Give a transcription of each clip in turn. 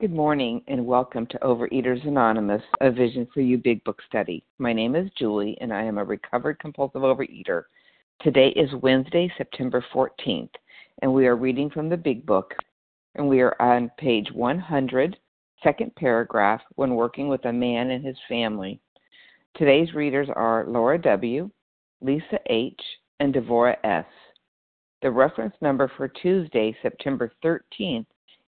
Good morning and welcome to Overeaters Anonymous, a Vision for You Big Book study. My name is Julie and I am a recovered compulsive overeater. Today is Wednesday, September 14th, and we are reading from the Big Book, and we are on page 100, second paragraph, when working with a man and his family. Today's readers are Laura W., Lisa H., and Devora S. The reference number for Tuesday, September 13th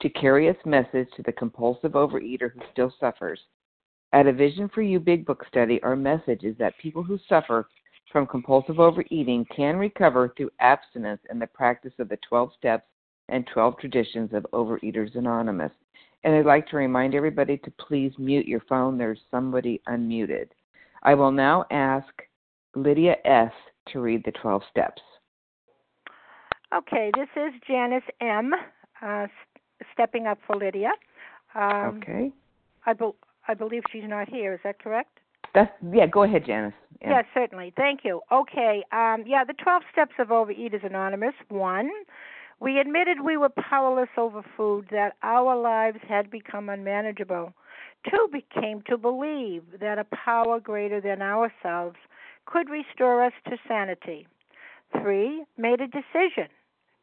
to carry its message to the compulsive overeater who still suffers. At a Vision for You Big Book study, our message is that people who suffer from compulsive overeating can recover through abstinence and the practice of the 12 steps and 12 traditions of Overeaters Anonymous. And I'd like to remind everybody to please mute your phone. There's somebody unmuted. I will now ask Lydia S. to read the 12 steps. Okay, this is Janice M. Uh, stepping up for Lydia. Um, okay. I, be- I believe she's not here. Is that correct? That's yeah. Go ahead, Janice. Yeah, yeah certainly. Thank you. Okay. Um, yeah, the twelve steps of Overeaters Anonymous. One, we admitted we were powerless over food, that our lives had become unmanageable. Two, became to believe that a power greater than ourselves could restore us to sanity. Three, made a decision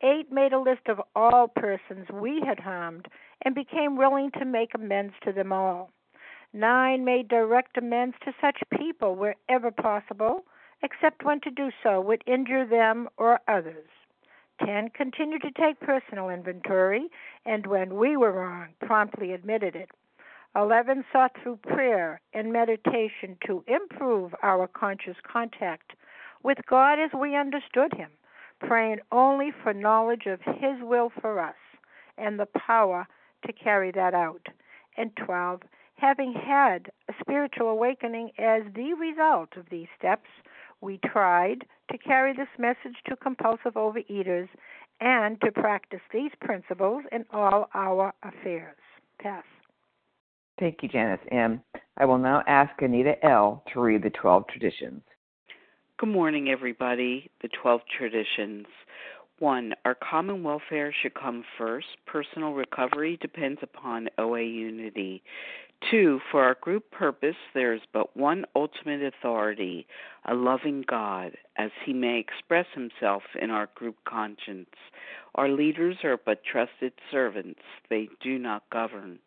Eight made a list of all persons we had harmed and became willing to make amends to them all. Nine made direct amends to such people wherever possible, except when to do so would injure them or others. Ten continued to take personal inventory, and when we were wrong, promptly admitted it. Eleven sought through prayer and meditation to improve our conscious contact with God as we understood Him praying only for knowledge of His will for us and the power to carry that out. And 12, having had a spiritual awakening as the result of these steps, we tried to carry this message to compulsive overeaters and to practice these principles in all our affairs. Pass. Thank you, Janice M. I will now ask Anita L. to read the 12 traditions. Good morning, everybody. The 12 traditions. One, our common welfare should come first. Personal recovery depends upon OA unity. Two, for our group purpose, there is but one ultimate authority, a loving God, as he may express himself in our group conscience. Our leaders are but trusted servants, they do not govern.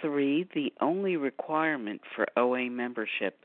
Three, the only requirement for OA membership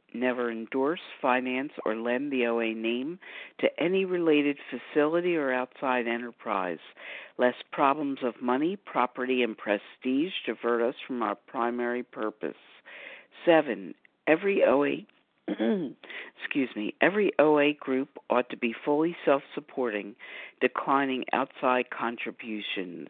never endorse, finance, or lend the OA name to any related facility or outside enterprise, lest problems of money, property, and prestige divert us from our primary purpose. Seven, every OA excuse me, every OA group ought to be fully self supporting, declining outside contributions.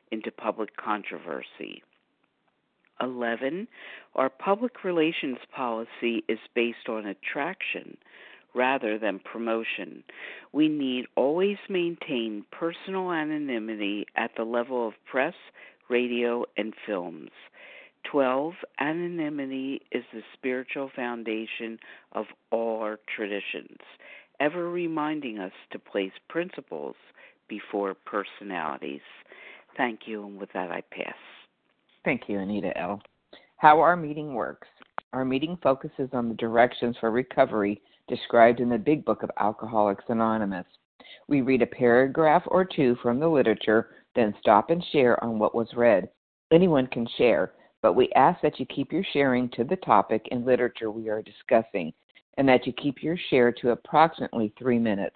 into public controversy. 11. Our public relations policy is based on attraction rather than promotion. We need always maintain personal anonymity at the level of press, radio, and films. 12. Anonymity is the spiritual foundation of all our traditions, ever reminding us to place principles before personalities. Thank you, and with that, I pass. Thank you, Anita L. How our meeting works. Our meeting focuses on the directions for recovery described in the Big Book of Alcoholics Anonymous. We read a paragraph or two from the literature, then stop and share on what was read. Anyone can share, but we ask that you keep your sharing to the topic and literature we are discussing, and that you keep your share to approximately three minutes.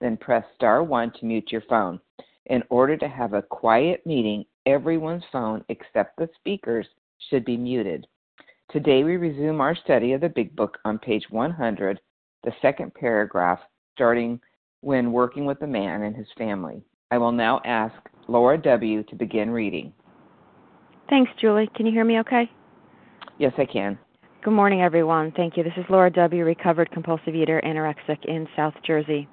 then press star 1 to mute your phone. In order to have a quiet meeting, everyone's phone except the speaker's should be muted. Today we resume our study of the Big Book on page 100, the second paragraph, starting when working with a man and his family. I will now ask Laura W. to begin reading. Thanks, Julie. Can you hear me okay? Yes, I can. Good morning, everyone. Thank you. This is Laura W., recovered compulsive eater, anorexic in South Jersey.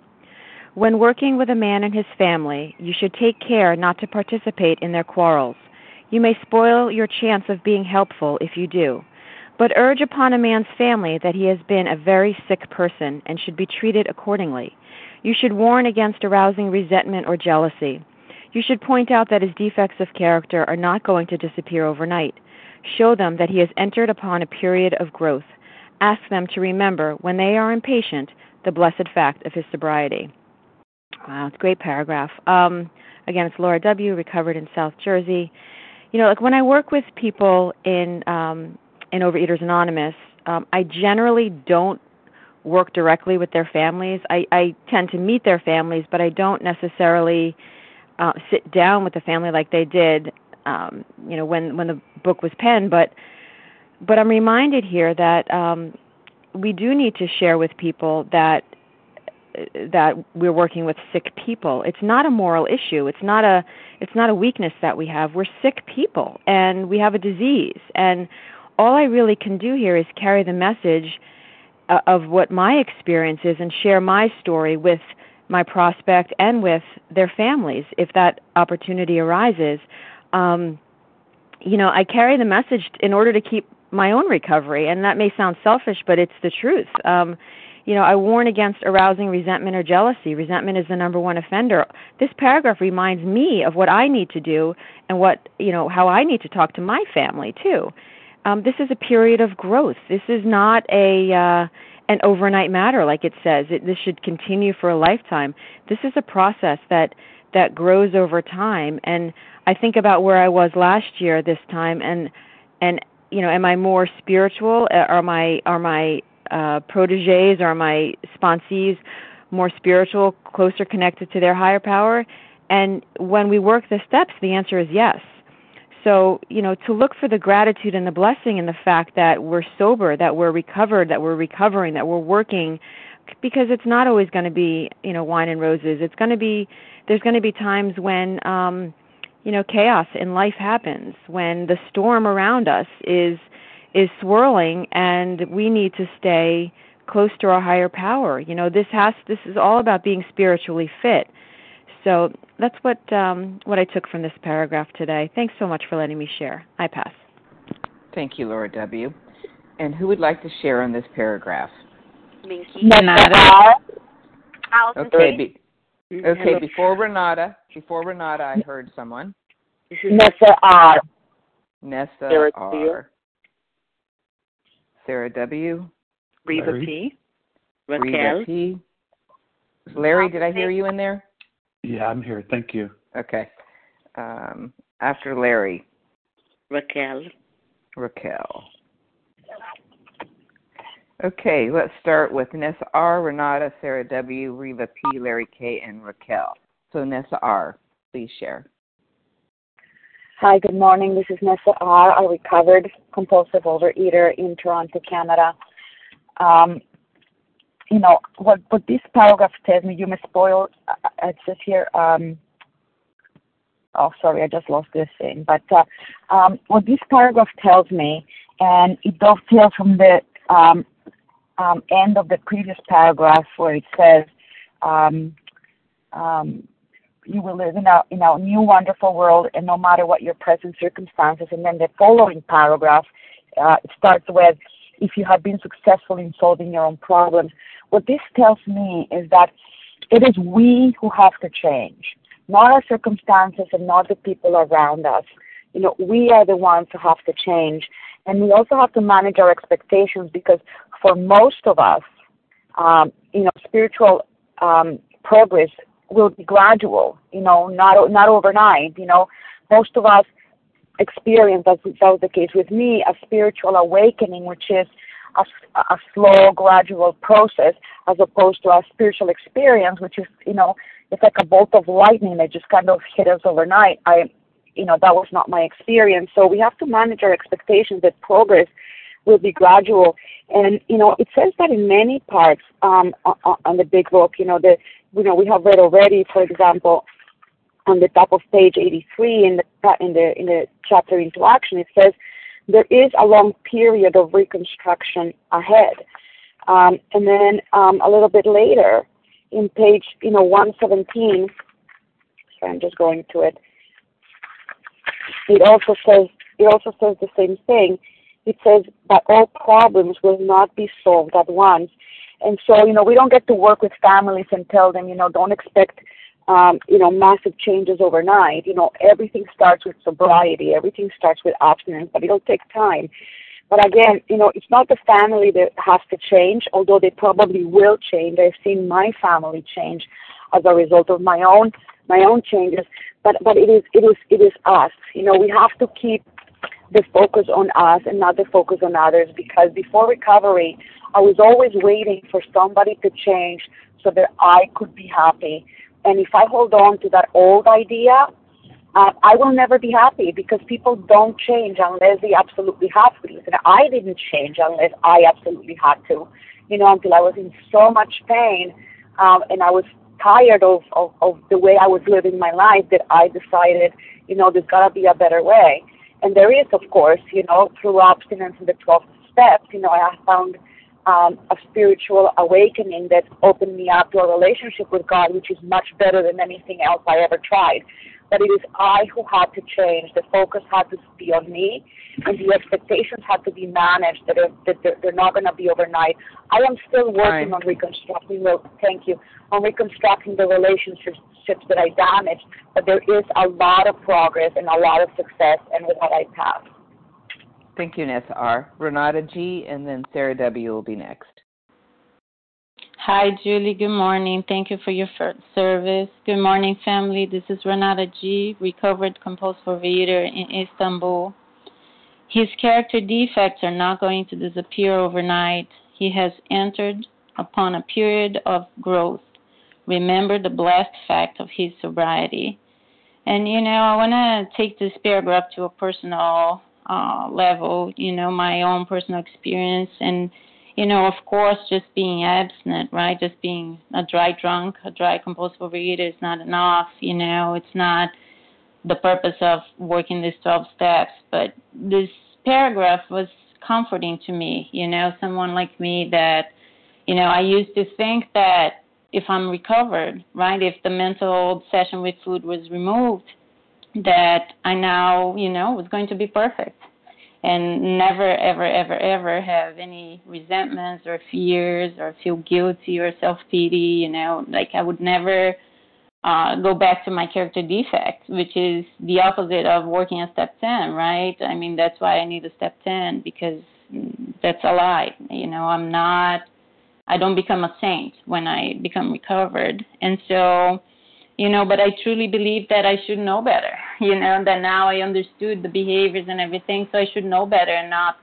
When working with a man and his family, you should take care not to participate in their quarrels. You may spoil your chance of being helpful if you do. But urge upon a man's family that he has been a very sick person and should be treated accordingly. You should warn against arousing resentment or jealousy. You should point out that his defects of character are not going to disappear overnight. Show them that he has entered upon a period of growth. Ask them to remember, when they are impatient, the blessed fact of his sobriety. Wow, it's a great paragraph. Um, again, it's Laura W., recovered in South Jersey. You know, like when I work with people in um, in Overeaters Anonymous, um, I generally don't work directly with their families. I, I tend to meet their families, but I don't necessarily uh, sit down with the family like they did, um, you know, when when the book was penned. But but I'm reminded here that um, we do need to share with people that that we're working with sick people. It's not a moral issue. It's not a it's not a weakness that we have. We're sick people and we have a disease. And all I really can do here is carry the message uh, of what my experience is and share my story with my prospect and with their families if that opportunity arises. Um, you know, I carry the message in order to keep my own recovery, and that may sound selfish, but it's the truth. Um, you know, I warn against arousing resentment or jealousy. Resentment is the number one offender. This paragraph reminds me of what I need to do and what, you know, how I need to talk to my family too. Um, this is a period of growth. This is not a uh, an overnight matter, like it says. It, this should continue for a lifetime. This is a process that that grows over time. And I think about where I was last year this time, and and you know, am I more spiritual? Uh, are my are my uh, proteges, or my sponsees more spiritual, closer connected to their higher power? And when we work the steps, the answer is yes. So, you know, to look for the gratitude and the blessing in the fact that we're sober, that we're recovered, that we're recovering, that we're working, because it's not always going to be, you know, wine and roses. It's going to be, there's going to be times when, um, you know, chaos in life happens, when the storm around us is, is swirling and we need to stay close to our higher power. You know, this has this is all about being spiritually fit. So that's what um, what I took from this paragraph today. Thanks so much for letting me share. I pass. Thank you, Laura W. And who would like to share on this paragraph? Minky. Renata. Allison Okay, be, Mm, okay. hello. Before Renata, before Renata, I heard someone. Nessa R. Nessa R. W. Sarah W. Reva Larry? P. Rita Raquel. P. Larry, did I hear you in there? Yeah, I'm here. Thank you. Okay. Um, after Larry, Raquel. Raquel. Okay, let's start with Nessa R, Renata, Sarah W, Reva P, Larry K, and Raquel. So Nessa R, please share. Hi, good morning. This is Nessa R., a recovered compulsive overeater in Toronto, Canada. Um, you know, what, what this paragraph tells me, you may spoil, uh, it says here, um, oh, sorry, I just lost this thing. But uh, um, what this paragraph tells me, and it dovetails from the um, um, end of the previous paragraph where it says, um, um, you will live in a in a new wonderful world and no matter what your present circumstances and then the following paragraph uh, starts with if you have been successful in solving your own problems. What this tells me is that it is we who have to change not our circumstances and not the people around us. You know we are the ones who have to change and we also have to manage our expectations because for most of us um, you know spiritual um, progress will be gradual, you know, not not overnight. You know, most of us experience, as that was the case with me, a spiritual awakening, which is a, a slow, gradual process, as opposed to a spiritual experience, which is, you know, it's like a bolt of lightning that just kind of hit us overnight. I, you know, that was not my experience. So we have to manage our expectations that progress will be gradual. And you know, it says that in many parts um, on, on the big book. You know, the you know we have read already, for example, on the top of page 83 in the in the in the chapter into action, it says there is a long period of reconstruction ahead. Um, and then um, a little bit later, in page you know 117, sorry, I'm just going to it. It also says it also says the same thing it says that all problems will not be solved at once. And so, you know, we don't get to work with families and tell them, you know, don't expect, um, you know, massive changes overnight. You know, everything starts with sobriety, everything starts with abstinence, but it'll take time. But again, you know, it's not the family that has to change, although they probably will change. I've seen my family change as a result of my own my own changes. But but it is it is it is us. You know, we have to keep the focus on us and not the focus on others because before recovery, I was always waiting for somebody to change so that I could be happy. And if I hold on to that old idea, uh, I will never be happy because people don't change unless they absolutely have to. And I didn't change unless I absolutely had to, you know, until I was in so much pain um, and I was tired of, of, of the way I was living my life that I decided, you know, there's got to be a better way. And there is, of course, you know, through abstinence and the 12 steps, you know, I found um, a spiritual awakening that opened me up to a relationship with God, which is much better than anything else I ever tried. But it is I who had to change. The focus had to be on me, and the expectations had to be managed. That, are, that they're, they're not going to be overnight. I am still working Fine. on reconstructing. The, thank you. On reconstructing the relationships that I damaged, but there is a lot of progress and a lot of success, and with that I pass. Thank you, Nessa R. Renata G, and then Sarah W will be next. Hi, Julie. Good morning. Thank you for your service. Good morning, family. This is Renata G., recovered compulsive overeater in Istanbul. His character defects are not going to disappear overnight. He has entered upon a period of growth. Remember the blessed fact of his sobriety. And, you know, I want to take this paragraph to a personal uh, level, you know, my own personal experience and you know, of course, just being abstinent, right? Just being a dry drunk, a dry compulsive overeater is not enough. You know, it's not the purpose of working these 12 steps. But this paragraph was comforting to me. You know, someone like me that, You know, I used to think that if I'm recovered, right, if the mental obsession with food was removed, that I now, you know, was going to be perfect and never, ever, ever, ever have any resentments or fears or feel guilty or self pity, you know, like I would never uh, go back to my character defect, which is the opposite of working a step 10, right? I mean, that's why I need a step 10 because that's a lie. You know, I'm not, I don't become a saint when I become recovered. And so, you know, but I truly believe that I should know better, you know, that now I understood the behaviors and everything, so I should know better and not,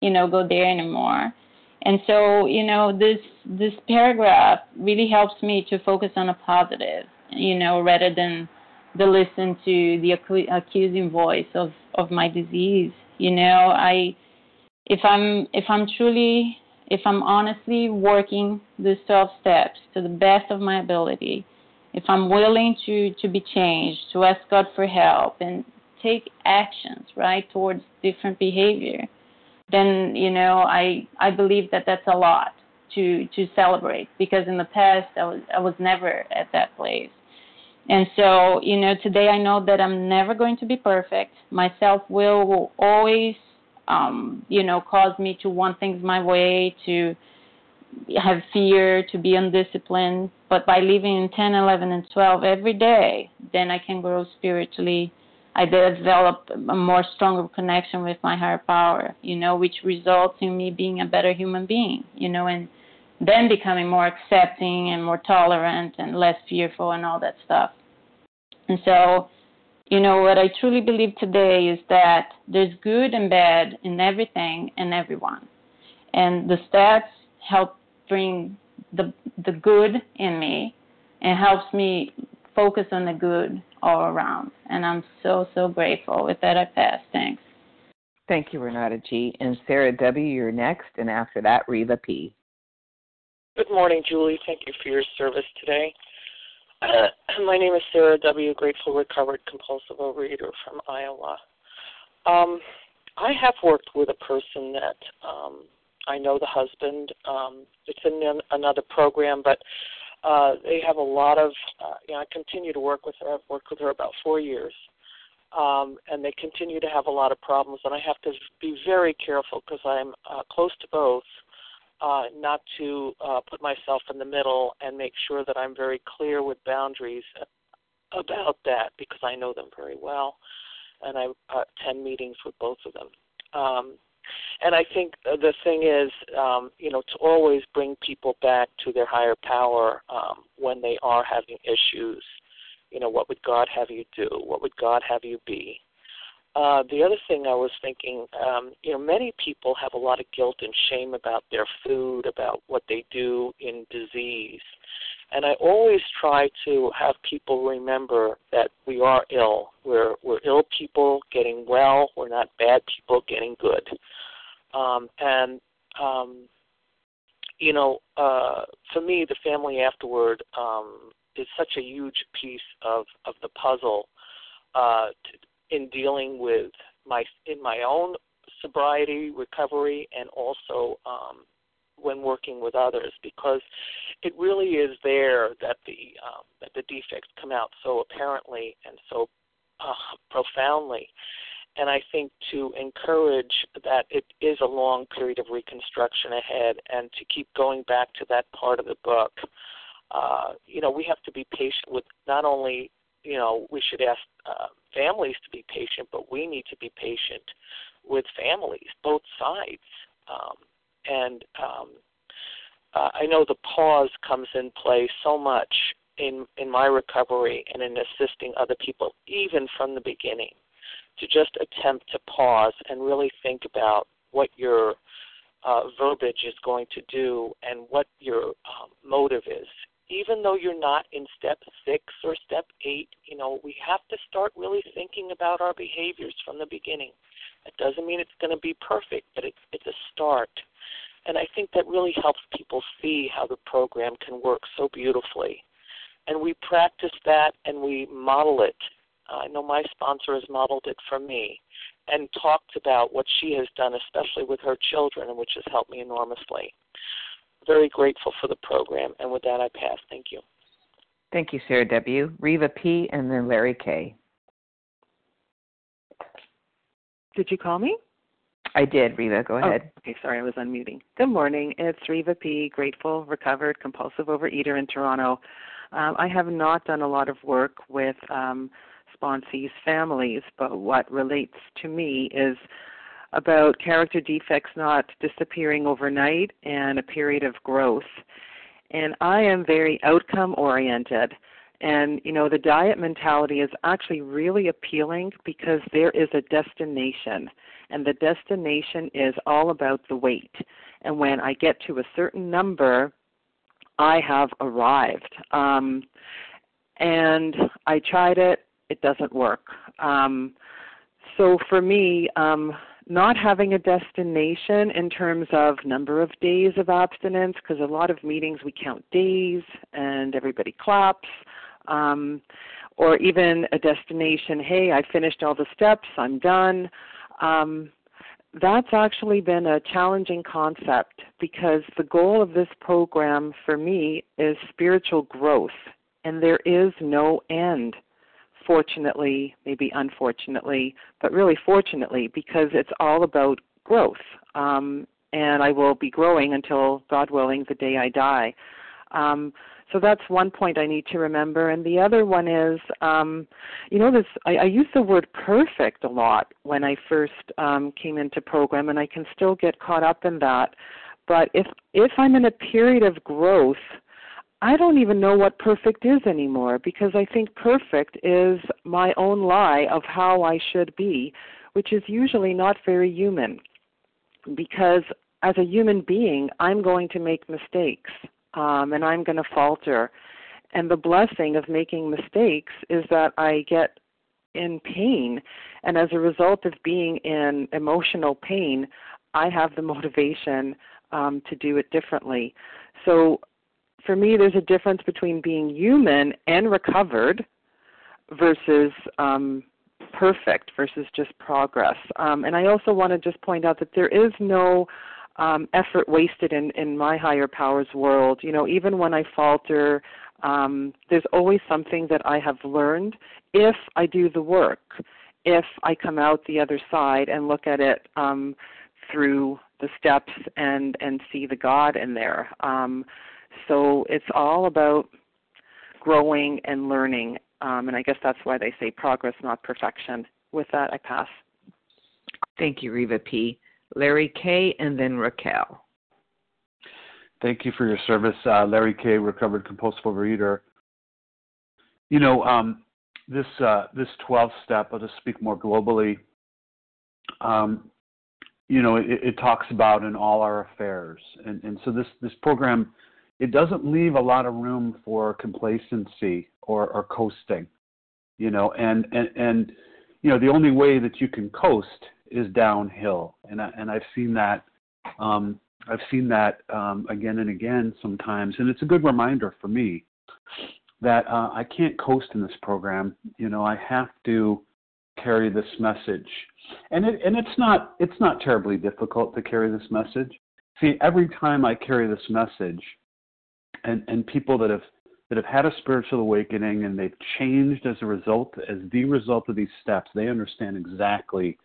you know, go there anymore. And so, you know, this this paragraph really helps me to focus on a positive you know, rather than the listen to the accusing voice of of my disease. You know, I if I'm if I'm truly if I'm honestly working the 12 steps to the best of my ability, if I'm willing to to be changed, to ask God for help and take actions right towards different behavior, then you know I I believe that that's a lot to to celebrate because in the past I was I was never at that place. And so, you know, today I know that I'm never going to be perfect. My self will will always, um, you know, cause me to want things my way, to have fear, to be undisciplined. But by living in 10, 11, and 12 every day, then I can grow spiritually. I develop a more stronger connection with my higher power, you know, which results in me being a better human being, you know, and then becoming more accepting and more tolerant and less fearful and all that stuff. And so, you know, what I truly believe today is that there's good and bad in everything and everyone. And the stats help bring the the good in me and helps me focus on the good all around. And I'm so, so grateful. With that, I pass. Thanks. Thank you, Renata G. And Sarah W., you're next. And after that, Reva P. Good morning, Julie. Thank you for your service today. Uh, my name is Sarah W., grateful recovered compulsive overeater from Iowa. Um, I have worked with a person that um, I know the husband. Um, it's in an, another program, but uh, they have a lot of. Uh, you know, I continue to work with her. I've worked with her about four years, um, and they continue to have a lot of problems. And I have to be very careful because I'm uh, close to both uh, not to uh, put myself in the middle and make sure that I'm very clear with boundaries about that because I know them very well, and I uh, attend meetings with both of them. Um, and I think the thing is, um, you know, to always bring people back to their higher power um, when they are having issues. You know, what would God have you do? What would God have you be? Uh, the other thing I was thinking, um, you know, many people have a lot of guilt and shame about their food, about what they do in disease. And I always try to have people remember that we are ill. We're we're ill people getting well. We're not bad people getting good. Um, and um, you know, uh, for me, the family afterward um, is such a huge piece of of the puzzle uh, to, in dealing with my in my own sobriety recovery and also um, when working with others because it really is there that the um, that the defects come out so apparently and so uh, profoundly and I think to encourage that it is a long period of reconstruction ahead and to keep going back to that part of the book uh, you know we have to be patient with not only you know we should ask uh, families to be patient, but we need to be patient with families, both sides. Um, and um, uh, I know the pause comes in play so much in in my recovery and in assisting other people, even from the beginning, to just attempt to pause and really think about what your uh, verbiage is going to do and what your um, motive is even though you're not in step six or step eight, you know, we have to start really thinking about our behaviors from the beginning. It doesn't mean it's going to be perfect, but it's it's a start. And I think that really helps people see how the program can work so beautifully. And we practice that and we model it. I know my sponsor has modeled it for me and talked about what she has done, especially with her children, which has helped me enormously very grateful for the program. And with that, I pass. Thank you. Thank you, Sarah W. Reva P. and then Larry K. Did you call me? I did, Reva. Go ahead. Oh, okay, sorry, I was unmuting. Good morning. It's Reva P., grateful, recovered, compulsive overeater in Toronto. Um, I have not done a lot of work with um, sponsees' families, but what relates to me is about character defects not disappearing overnight and a period of growth. And I am very outcome oriented. And, you know, the diet mentality is actually really appealing because there is a destination. And the destination is all about the weight. And when I get to a certain number, I have arrived. Um, and I tried it, it doesn't work. Um, so for me, um, not having a destination in terms of number of days of abstinence, because a lot of meetings we count days and everybody claps, um, or even a destination, hey, I finished all the steps, I'm done. Um, that's actually been a challenging concept because the goal of this program for me is spiritual growth, and there is no end. Fortunately, maybe unfortunately, but really fortunately, because it's all about growth. Um, and I will be growing until, God willing, the day I die. Um, so that's one point I need to remember. And the other one is, um, you know, this I, I use the word perfect a lot when I first um, came into program, and I can still get caught up in that. But if if I'm in a period of growth, I don't even know what perfect is anymore because I think perfect is my own lie of how I should be, which is usually not very human. Because as a human being, I'm going to make mistakes um, and I'm going to falter. And the blessing of making mistakes is that I get in pain. And as a result of being in emotional pain, I have the motivation um, to do it differently. So for me, there's a difference between being human and recovered versus um, perfect versus just progress. Um, and I also want to just point out that there is no um, effort wasted in, in my higher powers world. You know, even when I falter, um, there's always something that I have learned if I do the work, if I come out the other side and look at it um, through the steps and and see the God in there. Um, so it's all about growing and learning, um, and I guess that's why they say progress, not perfection. With that, I pass. Thank you, Reva P. Larry K., and then Raquel. Thank you for your service, uh, Larry K., recovered compulsive overeater. You know, um, this uh, this 12 step, I'll just speak more globally. Um, you know, it, it, talks about in all our affairs, and, and so this this program, it doesn't leave a lot of room for complacency or, or coasting. You know, and and and you know the only way that you can coast is downhill, and I, and I've seen that. Um, I've seen that um, again and again sometimes, and it's a good reminder for me that uh, I can't coast in this program. You know, I have to carry this message, and it and it's not it's not terribly difficult to carry this message. See, every time I carry this message, and and people that have that have had a spiritual awakening and they've changed as a result as the result of these steps, they understand exactly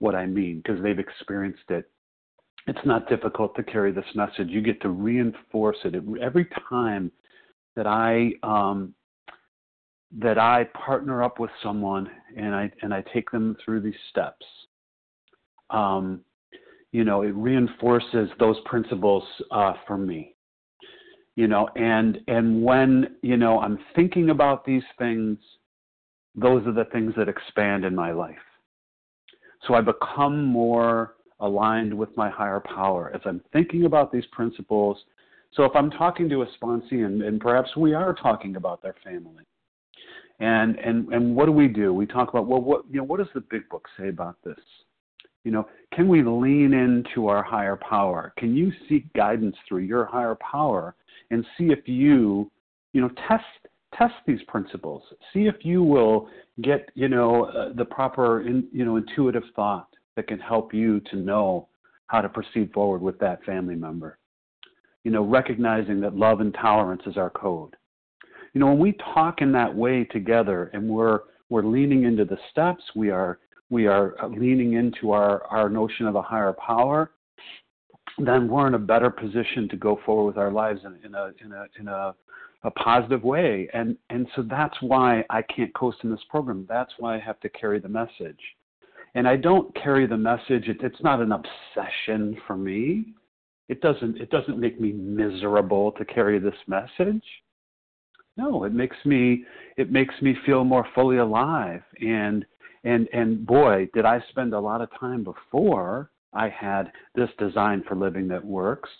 what I mean because they've experienced it. It's not difficult to carry this message. You get to reinforce it every time that I um, that I partner up with someone and I and I take them through these steps. Um, you know, it reinforces those principles uh, for me. You know, and and when you know I'm thinking about these things, those are the things that expand in my life. So I become more aligned with my higher power as I'm thinking about these principles. So if I'm talking to a sponsee, and, and perhaps we are talking about their family, and and and what do we do? We talk about well, what you know, what does the big book say about this? You know, can we lean into our higher power? Can you seek guidance through your higher power and see if you, you know, test test these principles. See if you will get, you know, uh, the proper, in, you know, intuitive thought that can help you to know how to proceed forward with that family member. you know, recognizing that love and tolerance is our code. You know, when we talk in that way together and we're we're leaning into the steps, we are we are leaning into our, our notion of a higher power, then we're in a better position to go forward with our lives in, in a in a in a, a positive way. And and so that's why I can't coast in this program. That's why I have to carry the message. And I don't carry the message. It, it's not an obsession for me. It doesn't it doesn't make me miserable to carry this message. No, it makes me it makes me feel more fully alive and and and boy, did I spend a lot of time before I had this design for living that works,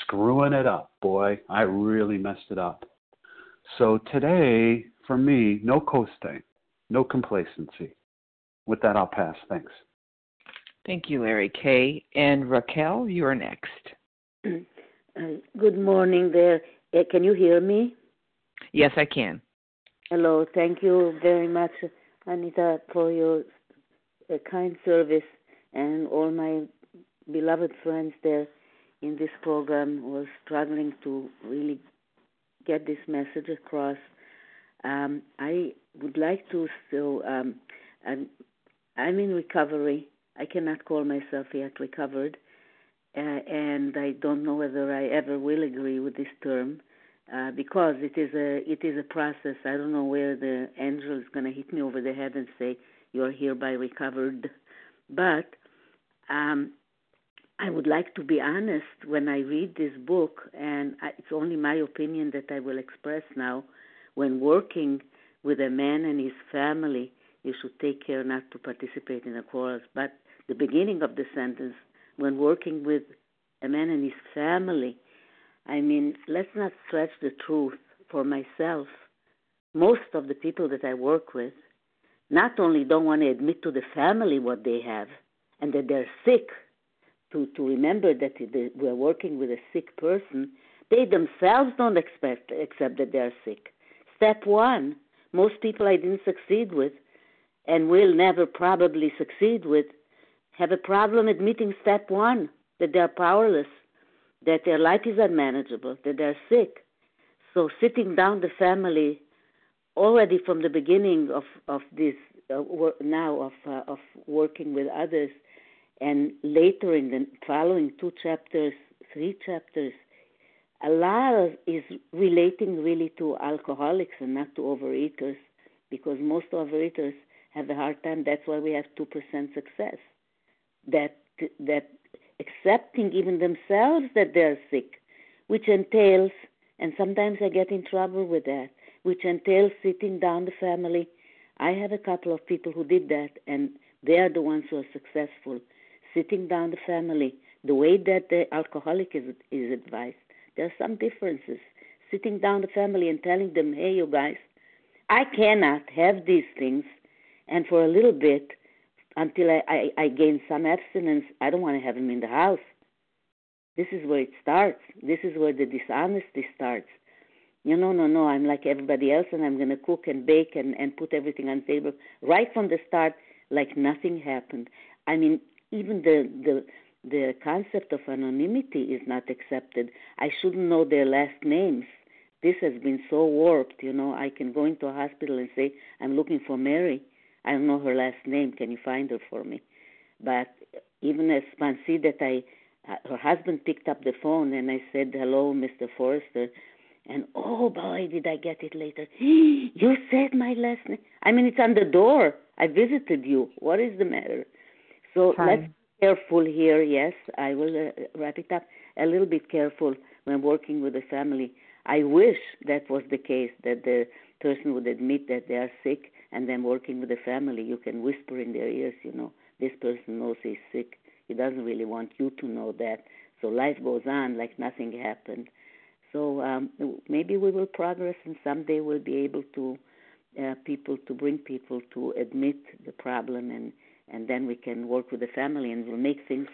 screwing it up. Boy, I really messed it up. So today, for me, no coasting, no complacency. With that, I'll pass. Thanks. Thank you, Larry K. And Raquel, you are next. Uh, good morning there. Uh, can you hear me? Yes, I can. Hello. Thank you very much, Anita, for your uh, kind service and all my beloved friends there in this program were struggling to really get this message across. Um, I would like to still. um, I'm, I'm in recovery. I cannot call myself yet recovered, uh, and I don't know whether I ever will agree with this term uh, because it is a it is a process. I don't know where the angel is going to hit me over the head and say you are hereby recovered, but um, I would like to be honest when I read this book, and it's only my opinion that I will express now. When working with a man and his family, you should take care not to participate in the quarrels. But the beginning of the sentence, when working with a man and his family, I mean, let's not stretch the truth for myself. Most of the people that I work with not only don't want to admit to the family what they have, and that they're sick, to, to remember that we're working with a sick person, they themselves don't expect, accept that they're sick. Step one, most people I didn't succeed with and will never probably succeed with have a problem admitting step one that they're powerless, that their life is unmanageable, that they're sick. So sitting down the family already from the beginning of of this uh, now of uh, of working with others and later in the following two chapters, three chapters, a lot is relating really to alcoholics and not to overeaters, because most overeaters have a hard time. That's why we have two percent success. That that accepting even themselves that they're sick, which entails, and sometimes I get in trouble with that, which entails sitting down the family. I have a couple of people who did that, and they are the ones who are successful sitting down the family, the way that the alcoholic is, is advised. There are some differences. Sitting down the family and telling them, hey, you guys, I cannot have these things, and for a little bit, until I, I, I gain some abstinence, I don't want to have them in the house. This is where it starts. This is where the dishonesty starts. You know, no, no, I'm like everybody else, and I'm going to cook and bake and, and put everything on the table right from the start, like nothing happened. I mean, even the the the concept of anonymity is not accepted. I shouldn't know their last names. This has been so warped, you know. I can go into a hospital and say, I'm looking for Mary. I don't know her last name. Can you find her for me? But even as sponsee that I, uh, her husband picked up the phone and I said, hello, Mr. Forrester. And oh boy, did I get it later. you said my last name. I mean, it's on the door. I visited you. What is the matter? So Fine. let's be careful here. Yes, I will uh, wrap it up. A little bit careful when working with the family. I wish that was the case, that the person would admit that they are sick, and then working with the family, you can whisper in their ears, you know, this person knows he's sick. He doesn't really want you to know that. So life goes on like nothing happened. So um, maybe we will progress, and someday we'll be able to uh, people to bring people to admit the problem and and then we can work with the family and we'll make things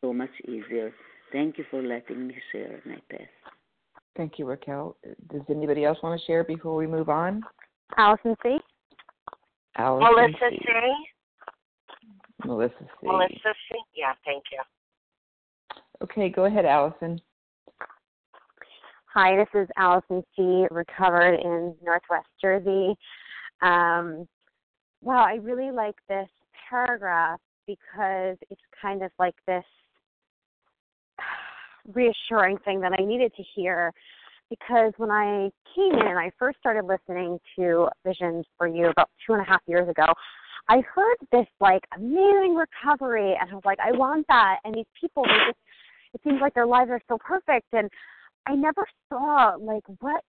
so much easier. Thank you for letting me share, my pass. Thank you, Raquel. Does anybody else want to share before we move on? Allison C. Allison Melissa C. C. Melissa C. Melissa C. Yeah, thank you. Okay, go ahead, Allison. Hi, this is Allison C., recovered in Northwest Jersey. Um, wow, I really like this paragraph because it's kind of like this reassuring thing that I needed to hear. Because when I came in and I first started listening to Visions for You about two and a half years ago, I heard this like amazing recovery, and I was like, I want that. And these people, they just, it seems like their lives are so perfect, and I never saw like what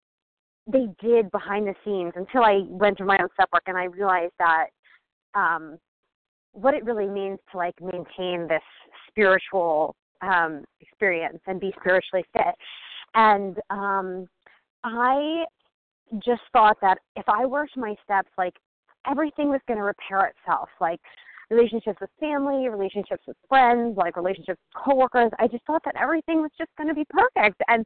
they did behind the scenes until I went through my own step work, and I realized that um, what it really means to like maintain this spiritual um, experience and be spiritually fit. And um, I just thought that if I worked my steps, like everything was going to repair itself. Like relationships with family, relationships with friends, like relationships with coworkers. I just thought that everything was just going to be perfect. And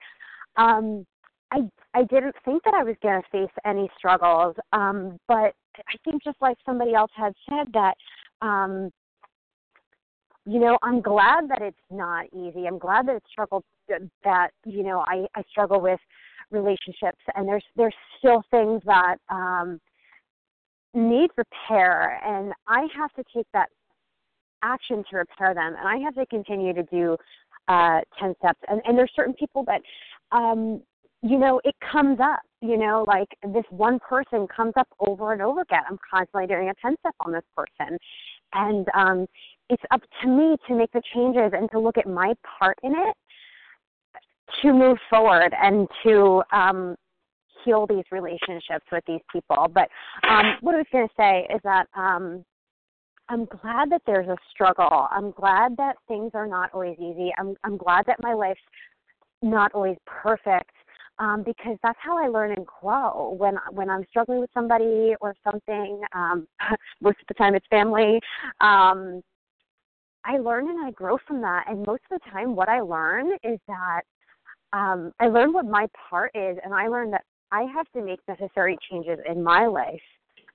um, I I didn't think that I was going to face any struggles. Um, but I think just like somebody else had said that um, you know, I'm glad that it's not easy. I'm glad that it's struggled that, you know, I, I struggle with relationships and there's there's still things that um need repair and I have to take that action to repair them and I have to continue to do uh 10 steps and and there's certain people that um you know it comes up you know like this one person comes up over and over again. I'm constantly doing a 10 step on this person. And um it's up to me to make the changes and to look at my part in it to move forward and to um heal these relationships with these people. But um what i was going to say is that um i'm glad that there's a struggle. I'm glad that things are not always easy. I'm i'm glad that my life's not always perfect um, because that's how I learn and grow. When when I'm struggling with somebody or something, um, most of the time it's family. Um, I learn and I grow from that. And most of the time, what I learn is that um, I learn what my part is, and I learn that I have to make necessary changes in my life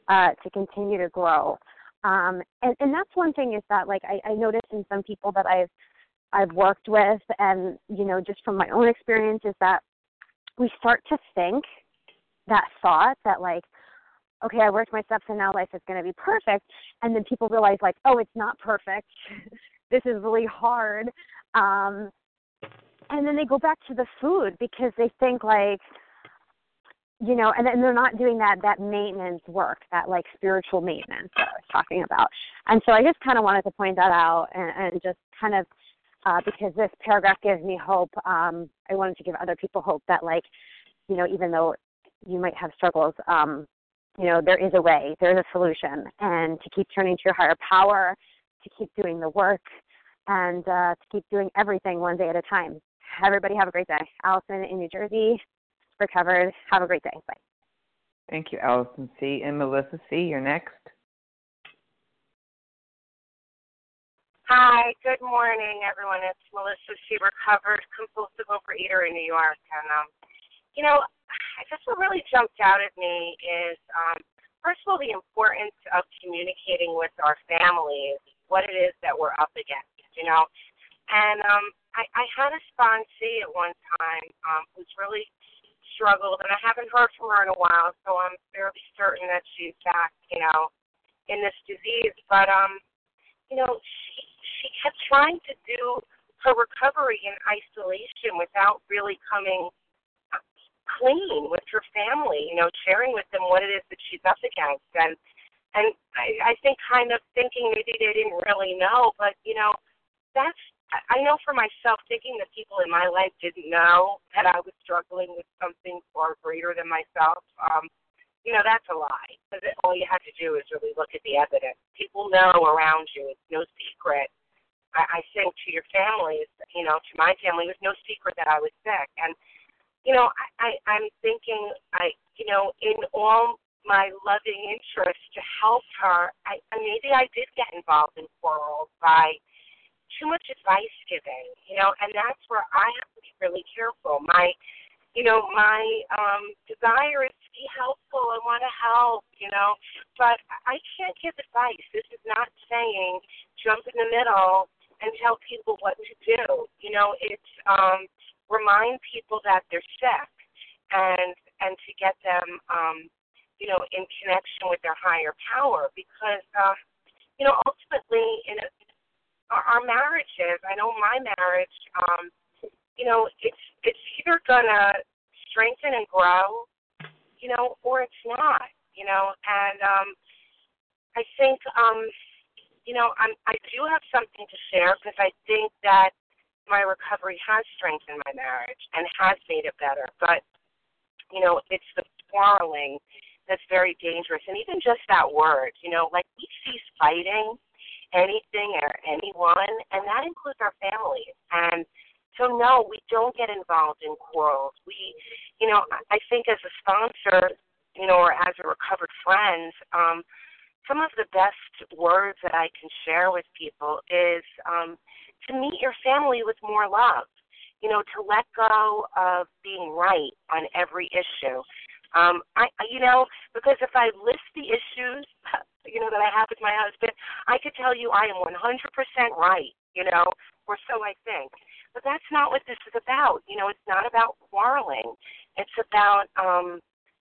uh, to continue to grow. Um, and, and that's one thing is that like I, I notice in some people that I've I've worked with, and you know, just from my own experience, is that we start to think that thought that like okay i worked my steps and now life is going to be perfect. And then people realize like oh it's not perfect. This is really hard. Um and then they go back to the food because they think like you know and then they're not doing that that maintenance work that like spiritual maintenance that i was talking about. And so i just kind of wanted to point that out and, and just kind of uh, because this paragraph gives me hope. Um, I wanted to give other people hope that, like, you know, even though you might have struggles, um, you know, there is a way, there's a solution, and to keep turning to your higher power, to keep doing the work, and uh, to keep doing everything one day at a time. Everybody have a great day. Allison in New Jersey, recovered. Have a great day. Bye. Thank you, Allison C. And Melissa C., you're next. Hi, good morning, everyone. It's Melissa C. Recovered compulsive overeater in New York, and um, you know, I guess what really jumped out at me is, um, first of all, the importance of communicating with our families what it is that we're up against. You know, and um, I, I had a sponsee at one time um, who's really struggled, and I haven't heard from her in a while, so I'm fairly certain that she's back. You know, in this disease, but um, you know, she she kept trying to do her recovery in isolation without really coming clean with her family, you know, sharing with them what it is that she's up against. And and I, I think kind of thinking maybe they didn't really know, but you know, that's I know for myself thinking that people in my life didn't know that I was struggling with something far greater than myself. Um, you know, that's a lie. Because all you have to do is really look at the evidence. People know around you. It's no secret I, I think to your families, you know, to my family, it was no secret that I was sick. And, you know, I, I, I'm thinking, I, you know, in all my loving interest to help her, I, maybe I did get involved in quarrels by too much advice giving, you know, and that's where I have to be really careful. My, you know, my um desire is to be helpful. I want to help, you know, but I can't give advice. This is not saying jump in the middle and tell people what to do. You know, it's um, remind people that they're sick and and to get them um, you know in connection with their higher power because uh, you know ultimately in a, our, our marriages I know my marriage um, you know it's it's either gonna strengthen and grow you know or it's not you know and um, I think um, you know I'm I do have something to share because I think that my recovery has strengthened my marriage and has made it better. But, you know, it's the quarreling that's very dangerous. And even just that word, you know, like we cease fighting anything or anyone, and that includes our families. And so, no, we don't get involved in quarrels. We, you know, I think as a sponsor, you know, or as a recovered friend, um, some of the best words that I can share with people is um, to meet your family with more love. You know, to let go of being right on every issue. Um, I, you know, because if I list the issues, you know, that I have with my husband, I could tell you I am 100% right. You know, or so I think. But that's not what this is about. You know, it's not about quarreling. It's about um,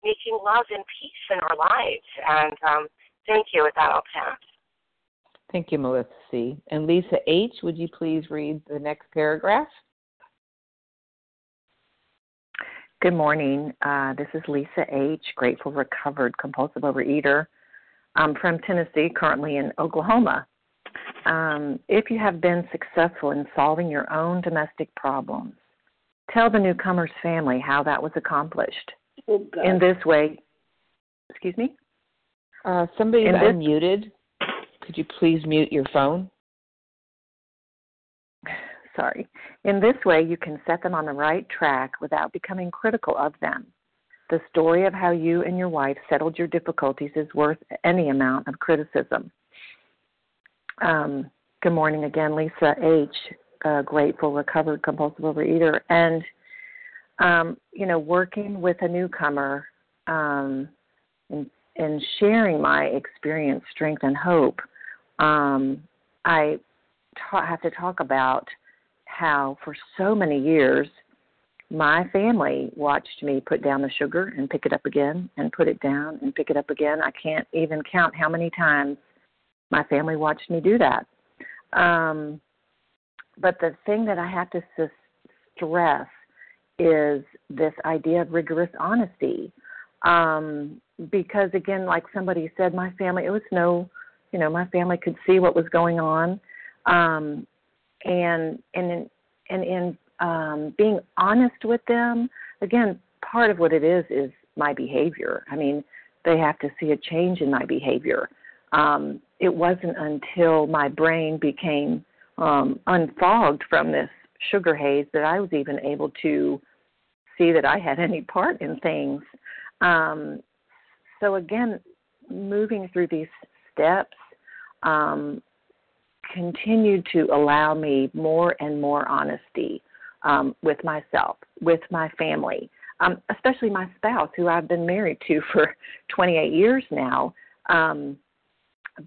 making love and peace in our lives. And um, thank you. With that, I'll pass. Thank you, Melissa C. And Lisa H., would you please read the next paragraph? Good morning. Uh, this is Lisa H., grateful, recovered, compulsive overeater. I'm from Tennessee, currently in Oklahoma. Um, if you have been successful in solving your own domestic problems, tell the newcomer's family how that was accomplished. Oh, in this way, excuse me? Uh, somebody's In this- unmuted. Could you please mute your phone? Sorry. In this way, you can set them on the right track without becoming critical of them. The story of how you and your wife settled your difficulties is worth any amount of criticism. Um, good morning again, Lisa H., uh, grateful, recovered compulsive overeater. And, um, you know, working with a newcomer um, and, and sharing my experience, strength, and hope, um, I ta- have to talk about how for so many years my family watched me put down the sugar and pick it up again and put it down and pick it up again. I can't even count how many times my family watched me do that. Um, but the thing that I have to s- stress is this idea of rigorous honesty. Um, because again, like somebody said, my family, it was no, you know, my family could see what was going on. Um, and and in, and in um, being honest with them, again, part of what it is is my behavior. I mean, they have to see a change in my behavior. Um, it wasn't until my brain became um, unfogged from this sugar haze that I was even able to see that I had any part in things. Um, so again, moving through these steps um, continued to allow me more and more honesty um, with myself, with my family, um, especially my spouse, who I've been married to for 28 years now. Um,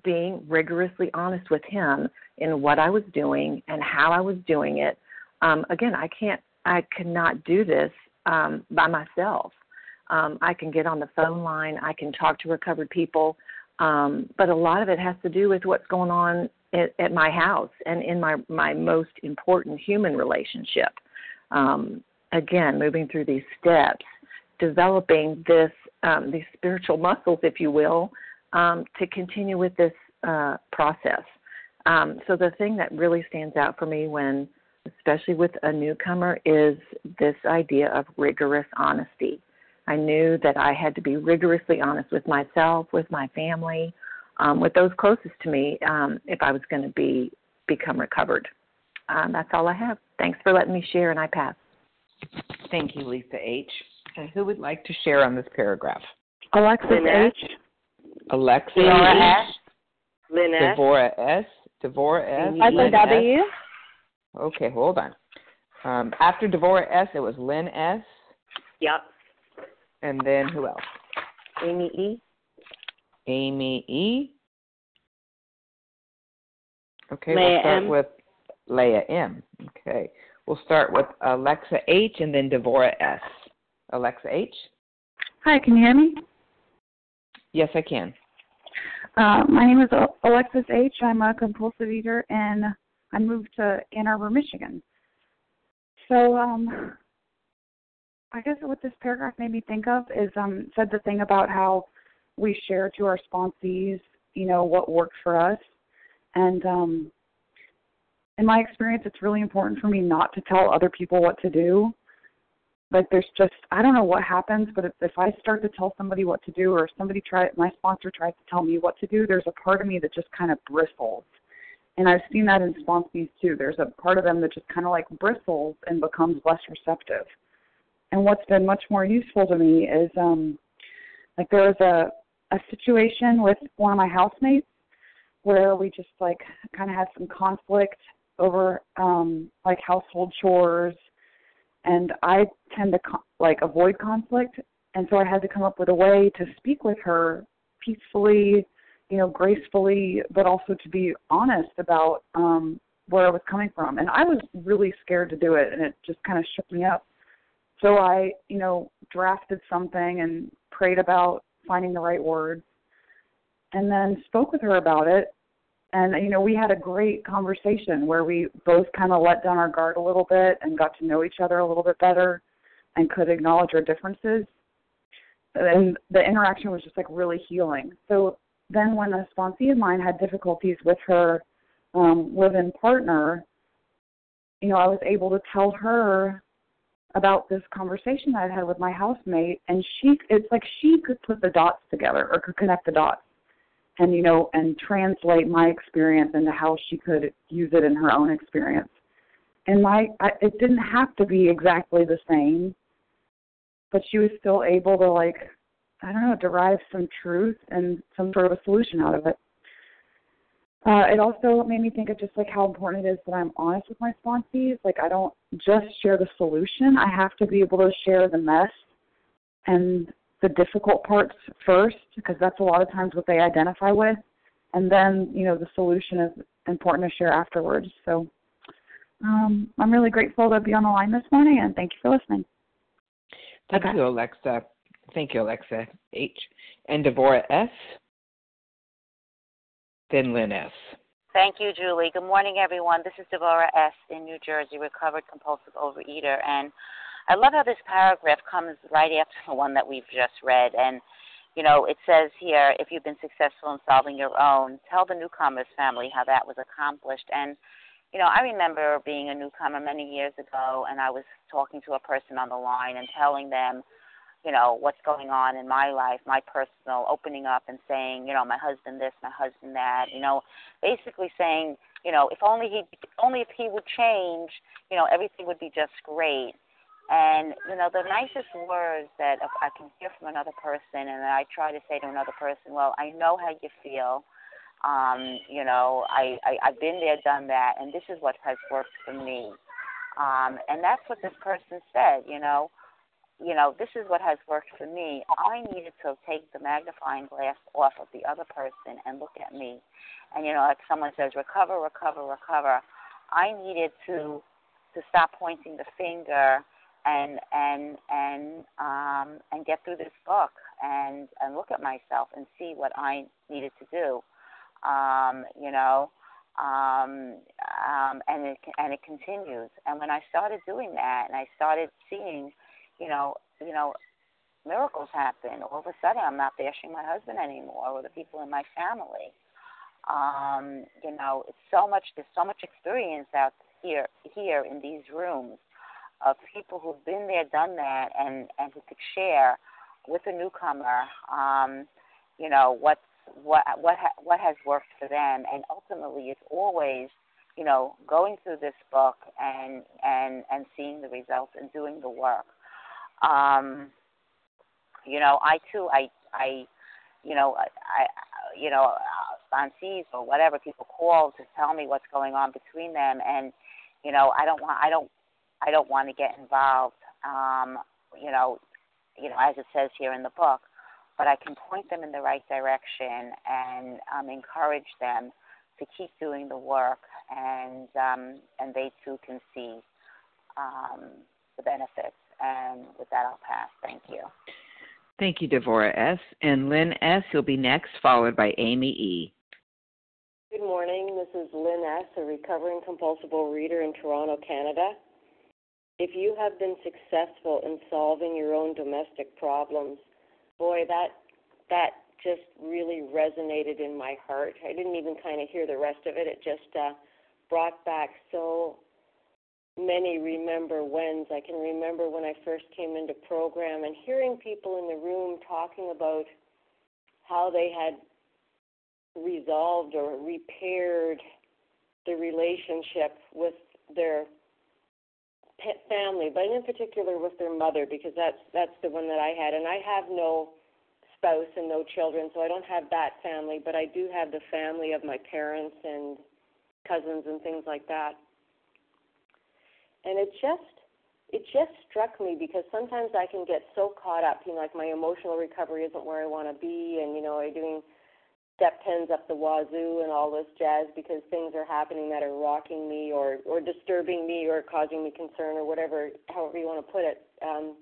being rigorously honest with him in what I was doing and how I was doing it. Um, again, I can't, I cannot do this um, by myself. Um, I can get on the phone line, I can talk to recovered people, um, but a lot of it has to do with what's going on at, at my house and in my my most important human relationship. Um, again, moving through these steps, developing this um, these spiritual muscles, if you will, um, to continue with this uh, process. Um, so the thing that really stands out for me when, especially with a newcomer, is this idea of rigorous honesty. I knew that I had to be rigorously honest with myself, with my family, um, with those closest to me, um, if I was going to be become recovered. Um, that's all I have. Thanks for letting me share, and I pass. Thank you, Lisa H. And who would like to share on this paragraph? Alexis Lynette. H. Alexa Laura H. S. Lynette. Devorah S. Devorah S. Amy Lynn W. S. Okay, hold on. Um, after Devorah S, it was Lynn S. Yep. And then who else? Amy E. Amy E. Okay, Leah we'll start M. with Leah M. Okay. We'll start with Alexa H and then Devora S. Alexa H. Hi, can you hear me? Yes, I can. Uh, my name is Alexis H. I'm a compulsive eater, and I moved to Ann Arbor, Michigan. So, um, I guess what this paragraph made me think of is um, said the thing about how we share to our sponsees, you know, what works for us, and um, in my experience, it's really important for me not to tell other people what to do like there's just I don't know what happens, but if, if I start to tell somebody what to do, or somebody try my sponsor tries to tell me what to do, there's a part of me that just kind of bristles, and I've seen that in sponsees too. There's a part of them that just kind of like bristles and becomes less receptive. And what's been much more useful to me is um like there was a a situation with one of my housemates where we just like kind of had some conflict over um like household chores and I tend to con- like avoid conflict, and so I had to come up with a way to speak with her peacefully, you know, gracefully, but also to be honest about um where I was coming from. And I was really scared to do it, and it just kind of shook me up. So I, you know, drafted something and prayed about finding the right words, and then spoke with her about it. And you know we had a great conversation where we both kind of let down our guard a little bit and got to know each other a little bit better and could acknowledge our differences. And the interaction was just like really healing. So then when a sponsee of mine had difficulties with her um live-in partner you know i was able to tell her about this conversation i had with my housemate and she it's like she could put the dots together or could connect the dots and you know and translate my experience into how she could use it in her own experience. And my I, it didn't have to be exactly the same but she was still able to like i don't know derive some truth and some sort of a solution out of it uh, it also made me think of just like how important it is that I'm honest with my sponsees. Like I don't just share the solution; I have to be able to share the mess and the difficult parts first because that's a lot of times what they identify with. And then you know the solution is important to share afterwards. So um, i'm really grateful to be on the line this morning and thank you for listening. Thank okay. you alexa. Thank you alexa. H and devora s then lynn s Thank you, Julie. Good morning, everyone. This is Devora S. in New Jersey, recovered compulsive overeater. And I love how this paragraph comes right after the one that we've just read. And, you know, it says here, if you've been successful in solving your own, tell the newcomer's family how that was accomplished. And, you know, I remember being a newcomer many years ago, and I was talking to a person on the line and telling them, you know, what's going on in my life, my personal, opening up and saying, you know, my husband this, my husband that, you know, basically saying, you know, if only he, only if he would change, you know, everything would be just great. And you know, the nicest words that I can hear from another person, and I try to say to another person, well, I know how you feel. Um, you know, I, I I've been there, done that, and this is what has worked for me. Um, and that's what this person said. You know, you know, this is what has worked for me. I needed to take the magnifying glass off of the other person and look at me. And you know, like someone says, recover, recover, recover. I needed to to stop pointing the finger and and and um, and get through this book and and look at myself and see what I needed to do. Um, you know, um, um, and it and it continues. And when I started doing that, and I started seeing, you know, you know, miracles happen. All of a sudden, I'm not bashing my husband anymore or the people in my family. Um, you know, it's so much. There's so much experience out here here in these rooms of people who've been there, done that, and and who could share with a newcomer, um, you know, what's what what ha- what has worked for them, and ultimately, it's always, you know, going through this book and and and seeing the results and doing the work. Um, you know, I too, I I, you know, I, you know, uh, sponsees or whatever people call to tell me what's going on between them, and you know, I don't want I don't I don't want to get involved, um, you know, you know, as it says here in the book, but I can point them in the right direction and um, encourage them to keep doing the work, and um, and they too can see um, the benefits. And with that, I'll pass. Thank you. Thank you, Devora S. And Lynn S., you'll be next, followed by Amy E. Good morning. This is Lynn S., a recovering compulsive reader in Toronto, Canada. If you have been successful in solving your own domestic problems, boy, that that just really resonated in my heart. I didn't even kind of hear the rest of it. It just uh, brought back so many remember whens. I can remember when I first came into program and hearing people in the room talking about how they had resolved or repaired the relationship with their pet family, but in particular with their mother, because that's that's the one that I had, and I have no spouse and no children, so I don't have that family, but I do have the family of my parents and cousins and things like that. And it just it just struck me because sometimes I can get so caught up, you know, like my emotional recovery isn't where I want to be, and you know, I'm doing step tens up the wazoo and all this jazz because things are happening that are rocking me or or disturbing me or causing me concern or whatever, however you want to put it. Um,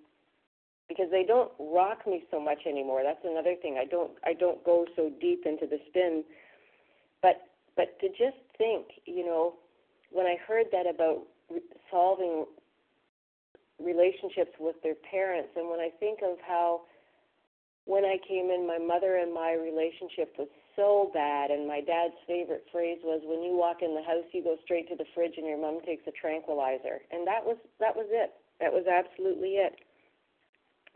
because they don't rock me so much anymore. That's another thing. I don't I don't go so deep into the spin. But but to just think, you know, when I heard that about solving relationships with their parents. And when I think of how when I came in, my mother and my relationship was so bad, and my dad's favorite phrase was, "When you walk in the house, you go straight to the fridge, and your mom takes a tranquilizer." And that was that was it. That was absolutely it.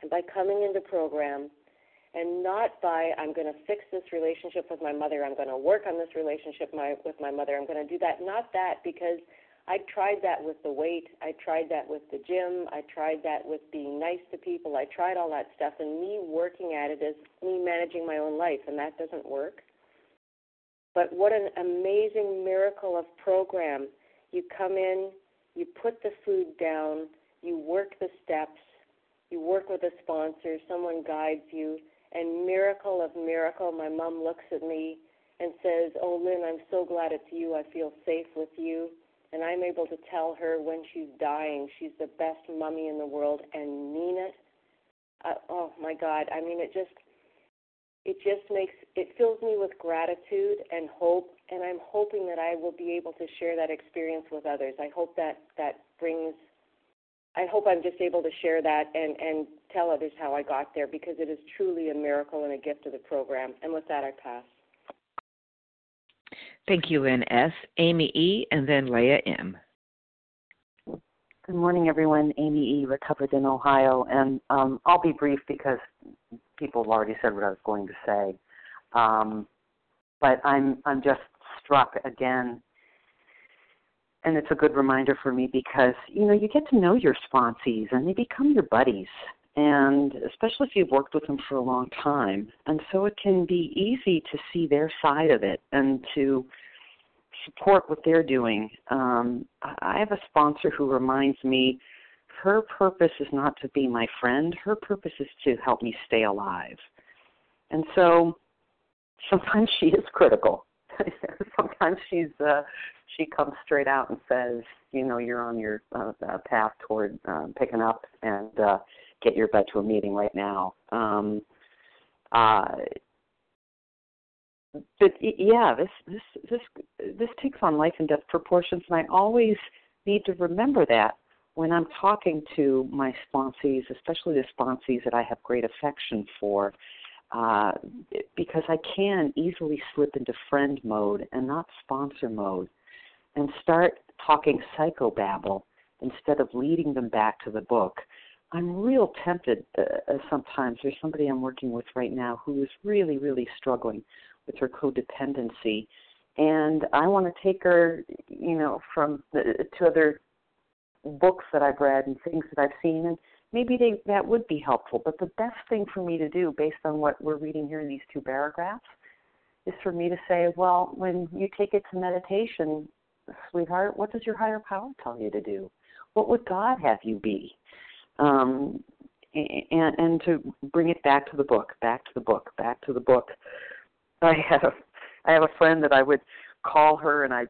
And by coming into program, and not by I'm going to fix this relationship with my mother, I'm going to work on this relationship my, with my mother, I'm going to do that. Not that because I tried that with the weight. I tried that with the gym. I tried that with being nice to people. I tried all that stuff, and me working at it is me managing my own life, and that doesn't work. But what an amazing miracle of program. You come in, you put the food down, you work the steps, you work with a sponsor, someone guides you, and miracle of miracle, my mom looks at me and says, Oh, Lynn, I'm so glad it's you. I feel safe with you and I'm able to tell her when she's dying she's the best mummy in the world and mean it. Uh, oh my God! I mean, it just it just makes it fills me with gratitude and hope, and I'm hoping that I will be able to share that experience with others. I hope that that brings. I hope I'm just able to share that and and tell others how I got there because it is truly a miracle and a gift of the program. And with that, I pass. Thank you, Lynn S. Amy E., and then Leah M. Good morning, everyone. Amy E., recovered in Ohio, and um, I'll be brief because people have already said what I was going to say. Um, but I'm I'm just struck again, and it's a good reminder for me because you know you get to know your sponsees and they become your buddies, and especially if you've worked with them for a long time. And so it can be easy to see their side of it and to support what they're doing. Um, I have a sponsor who reminds me her purpose is not to be my friend, her purpose is to help me stay alive. And so sometimes she is critical. sometimes she's uh she comes straight out and says, you know, you're on your uh, uh, path toward uh, picking up and uh get your butt to a meeting right now. Um, uh, but yeah, this this this this takes on life and death proportions, and I always need to remember that when I'm talking to my sponsees, especially the sponsees that I have great affection for, uh, because I can easily slip into friend mode and not sponsor mode, and start talking psychobabble instead of leading them back to the book. I'm real tempted uh, uh, sometimes. There's somebody I'm working with right now who is really, really struggling with her codependency, and I want to take her, you know, from the, to other books that I've read and things that I've seen, and maybe they, that would be helpful. But the best thing for me to do, based on what we're reading here in these two paragraphs, is for me to say, well, when you take it to meditation, sweetheart, what does your higher power tell you to do? What would God have you be? Um, and, and to bring it back to the book, back to the book, back to the book. I have I have a friend that I would call her and I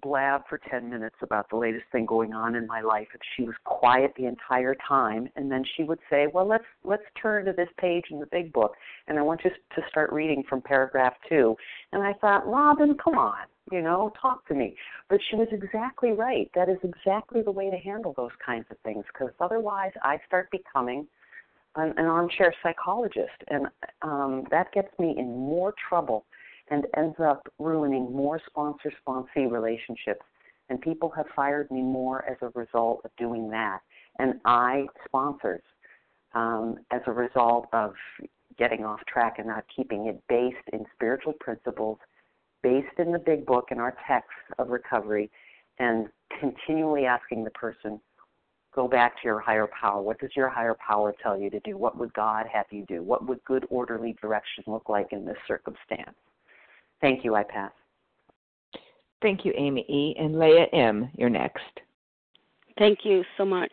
blab for 10 minutes about the latest thing going on in my life and she was quiet the entire time. And then she would say well let's let's turn to this page in the big book and i want you to start reading from paragraph 2 and i thought robin come on you know talk to me but she was exactly right that is exactly the way to handle those kinds of things because otherwise i start becoming an, an armchair psychologist and um that gets me in more trouble and ends up ruining more sponsor sponsee relationships. And people have fired me more as a result of doing that. And I, sponsors, um, as a result of getting off track and not keeping it based in spiritual principles, based in the big book and our texts of recovery, and continually asking the person, go back to your higher power. What does your higher power tell you to do? What would God have you do? What would good, orderly direction look like in this circumstance? Thank you. I pass. Thank you, Amy E. And Leah M., you're next. Thank you so much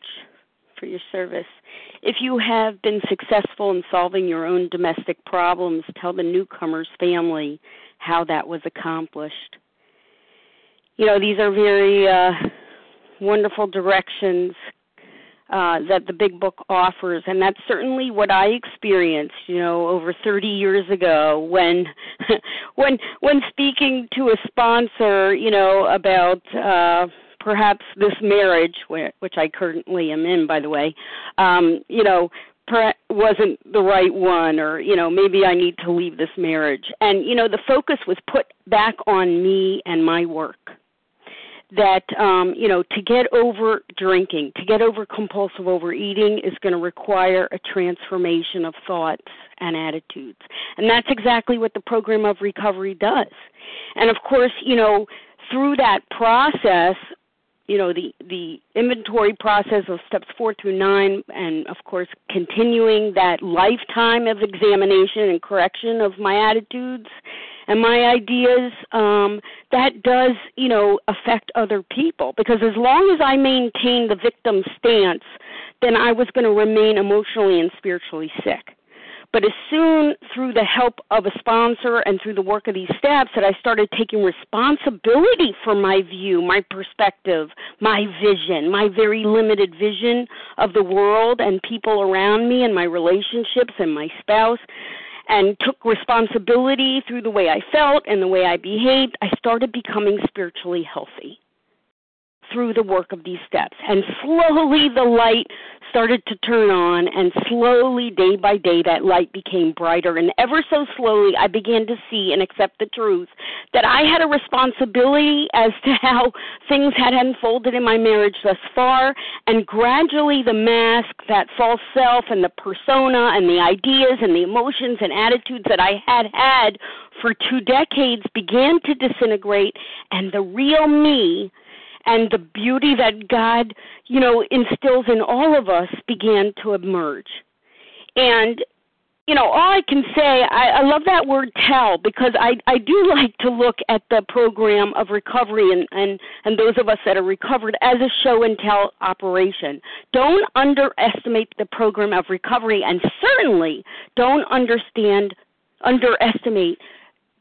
for your service. If you have been successful in solving your own domestic problems, tell the newcomer's family how that was accomplished. You know, these are very uh, wonderful directions uh, that the big book offers, and that's certainly what I experienced. You know, over 30 years ago, when when when speaking to a sponsor, you know, about uh, perhaps this marriage, which I currently am in, by the way, um, you know, wasn't the right one or you know maybe i need to leave this marriage. And you know the focus was put back on me and my work. That um, you know to get over drinking, to get over compulsive overeating is going to require a transformation of thoughts and attitudes, and that's exactly what the program of recovery does. And of course, you know through that process, you know the the inventory process of steps four through nine and of course continuing that lifetime of examination and correction of my attitudes and my ideas um that does you know affect other people. Because as long as i maintain the victim stance then i was going to remain emotionally and spiritually sick but as soon through the help of a sponsor and through the work of these steps that I started taking responsibility for my view, my perspective, my vision, my very limited vision of the world and people around me and my relationships and my spouse, and took responsibility through the way I felt and the way I behaved, I started becoming spiritually healthy through the work of these steps. And slowly the light started to turn on, and slowly, day by day, that light became brighter. And ever so slowly, I began to see and accept the truth that I had a responsibility as to how things had unfolded in my marriage thus far. And gradually, the mask, that false self, and the persona, and the ideas, and the emotions and attitudes that I had had for two decades began to disintegrate, and the real me and the beauty that God, you know, instills in all of us began to emerge. And you know, all I can say, I, I love that word tell because I, I do like to look at the program of recovery and, and, and those of us that are recovered as a show and tell operation. Don't underestimate the program of recovery and certainly don't understand underestimate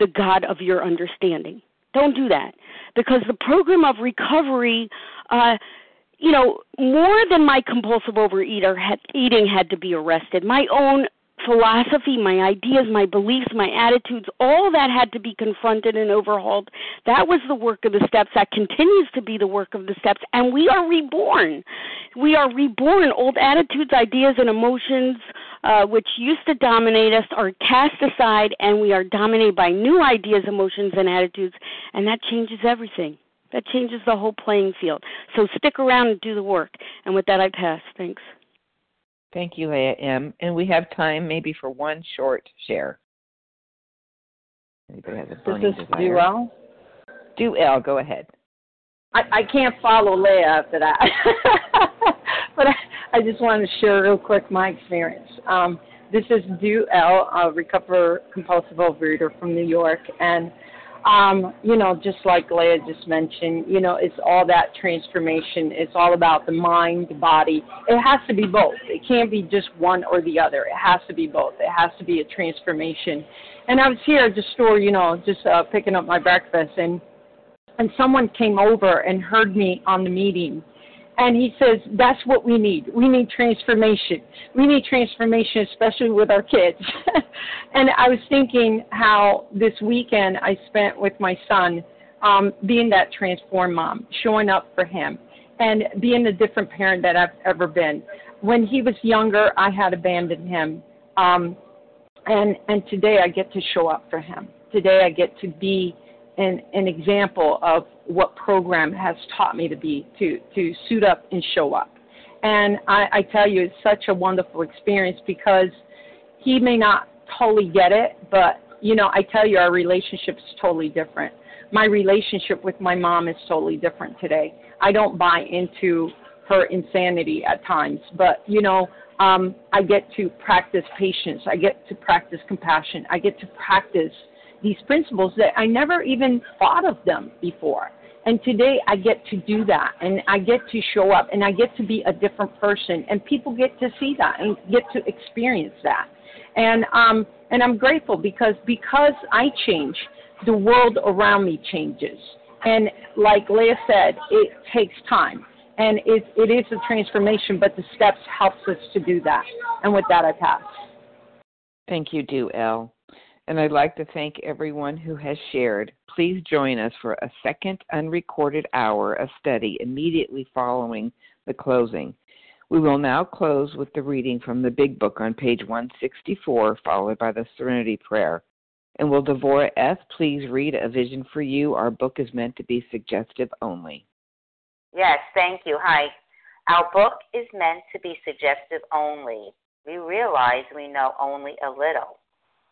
the God of your understanding. Don't do that because the program of recovery, uh, you know, more than my compulsive overeater had, eating had to be arrested. My own philosophy, my ideas, my beliefs, my attitudes, all that had to be confronted and overhauled. That was the work of the steps. That continues to be the work of the steps. And we are reborn. We are reborn. Old attitudes, ideas, and emotions, uh, which used to dominate us, are cast aside, and we are dominated by new ideas, emotions, and attitudes. And that changes everything. That changes the whole playing field. So stick around and do the work. And with that, I pass. Thanks. Thank you, Leah M. And we have time maybe for one short share. Anybody has a this is Duell. Do L, go ahead. I, I can't follow Leah after that. but I, I just wanted to share real quick my experience. Um, this is Du L, a recover compulsive overeater from New York, and um, you know, just like Leah just mentioned, you know, it's all that transformation. It's all about the mind, the body. It has to be both. It can't be just one or the other. It has to be both. It has to be a transformation. And I was here at the store, you know, just uh, picking up my breakfast, and and someone came over and heard me on the meeting and he says that's what we need. We need transformation. We need transformation especially with our kids. And i was thinking how this weekend i spent with my son um being that transformed mom showing up for him and being a different parent that i've ever been. When he was younger i had abandoned him um and and today i get to show up for him. Today i get to be an, an example of what program has taught me to be to to suit up and show up. And I, I tell you, it's such a wonderful experience because he may not totally get it, but you know, I tell you, our relationship is totally different. My relationship with my mom is totally different today. I don't buy into her insanity at times, but you know, um, I get to practice patience. I get to practice compassion. I get to practice these principles that I never even thought of them before. And today I get to do that and I get to show up and I get to be a different person and people get to see that and get to experience that. And um and I'm grateful because because I change, the world around me changes. And like Leah said, it takes time. And it it is a transformation, but the steps helps us to do that. And with that I pass. Thank you, Do L and I'd like to thank everyone who has shared. Please join us for a second unrecorded hour of study immediately following the closing. We will now close with the reading from the Big Book on page 164, followed by the Serenity Prayer. And will Devora S. please read A Vision for You? Our book is meant to be suggestive only. Yes, thank you. Hi. Our book is meant to be suggestive only. We realize we know only a little.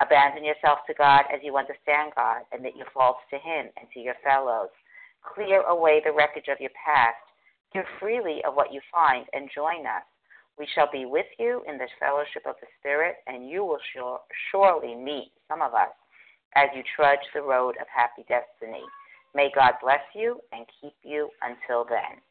Abandon yourself to God as you understand God. and Admit your faults to Him and to your fellows. Clear away the wreckage of your past. Give freely of what you find and join us. We shall be with you in the fellowship of the Spirit, and you will sure, surely meet some of us as you trudge the road of happy destiny. May God bless you and keep you until then.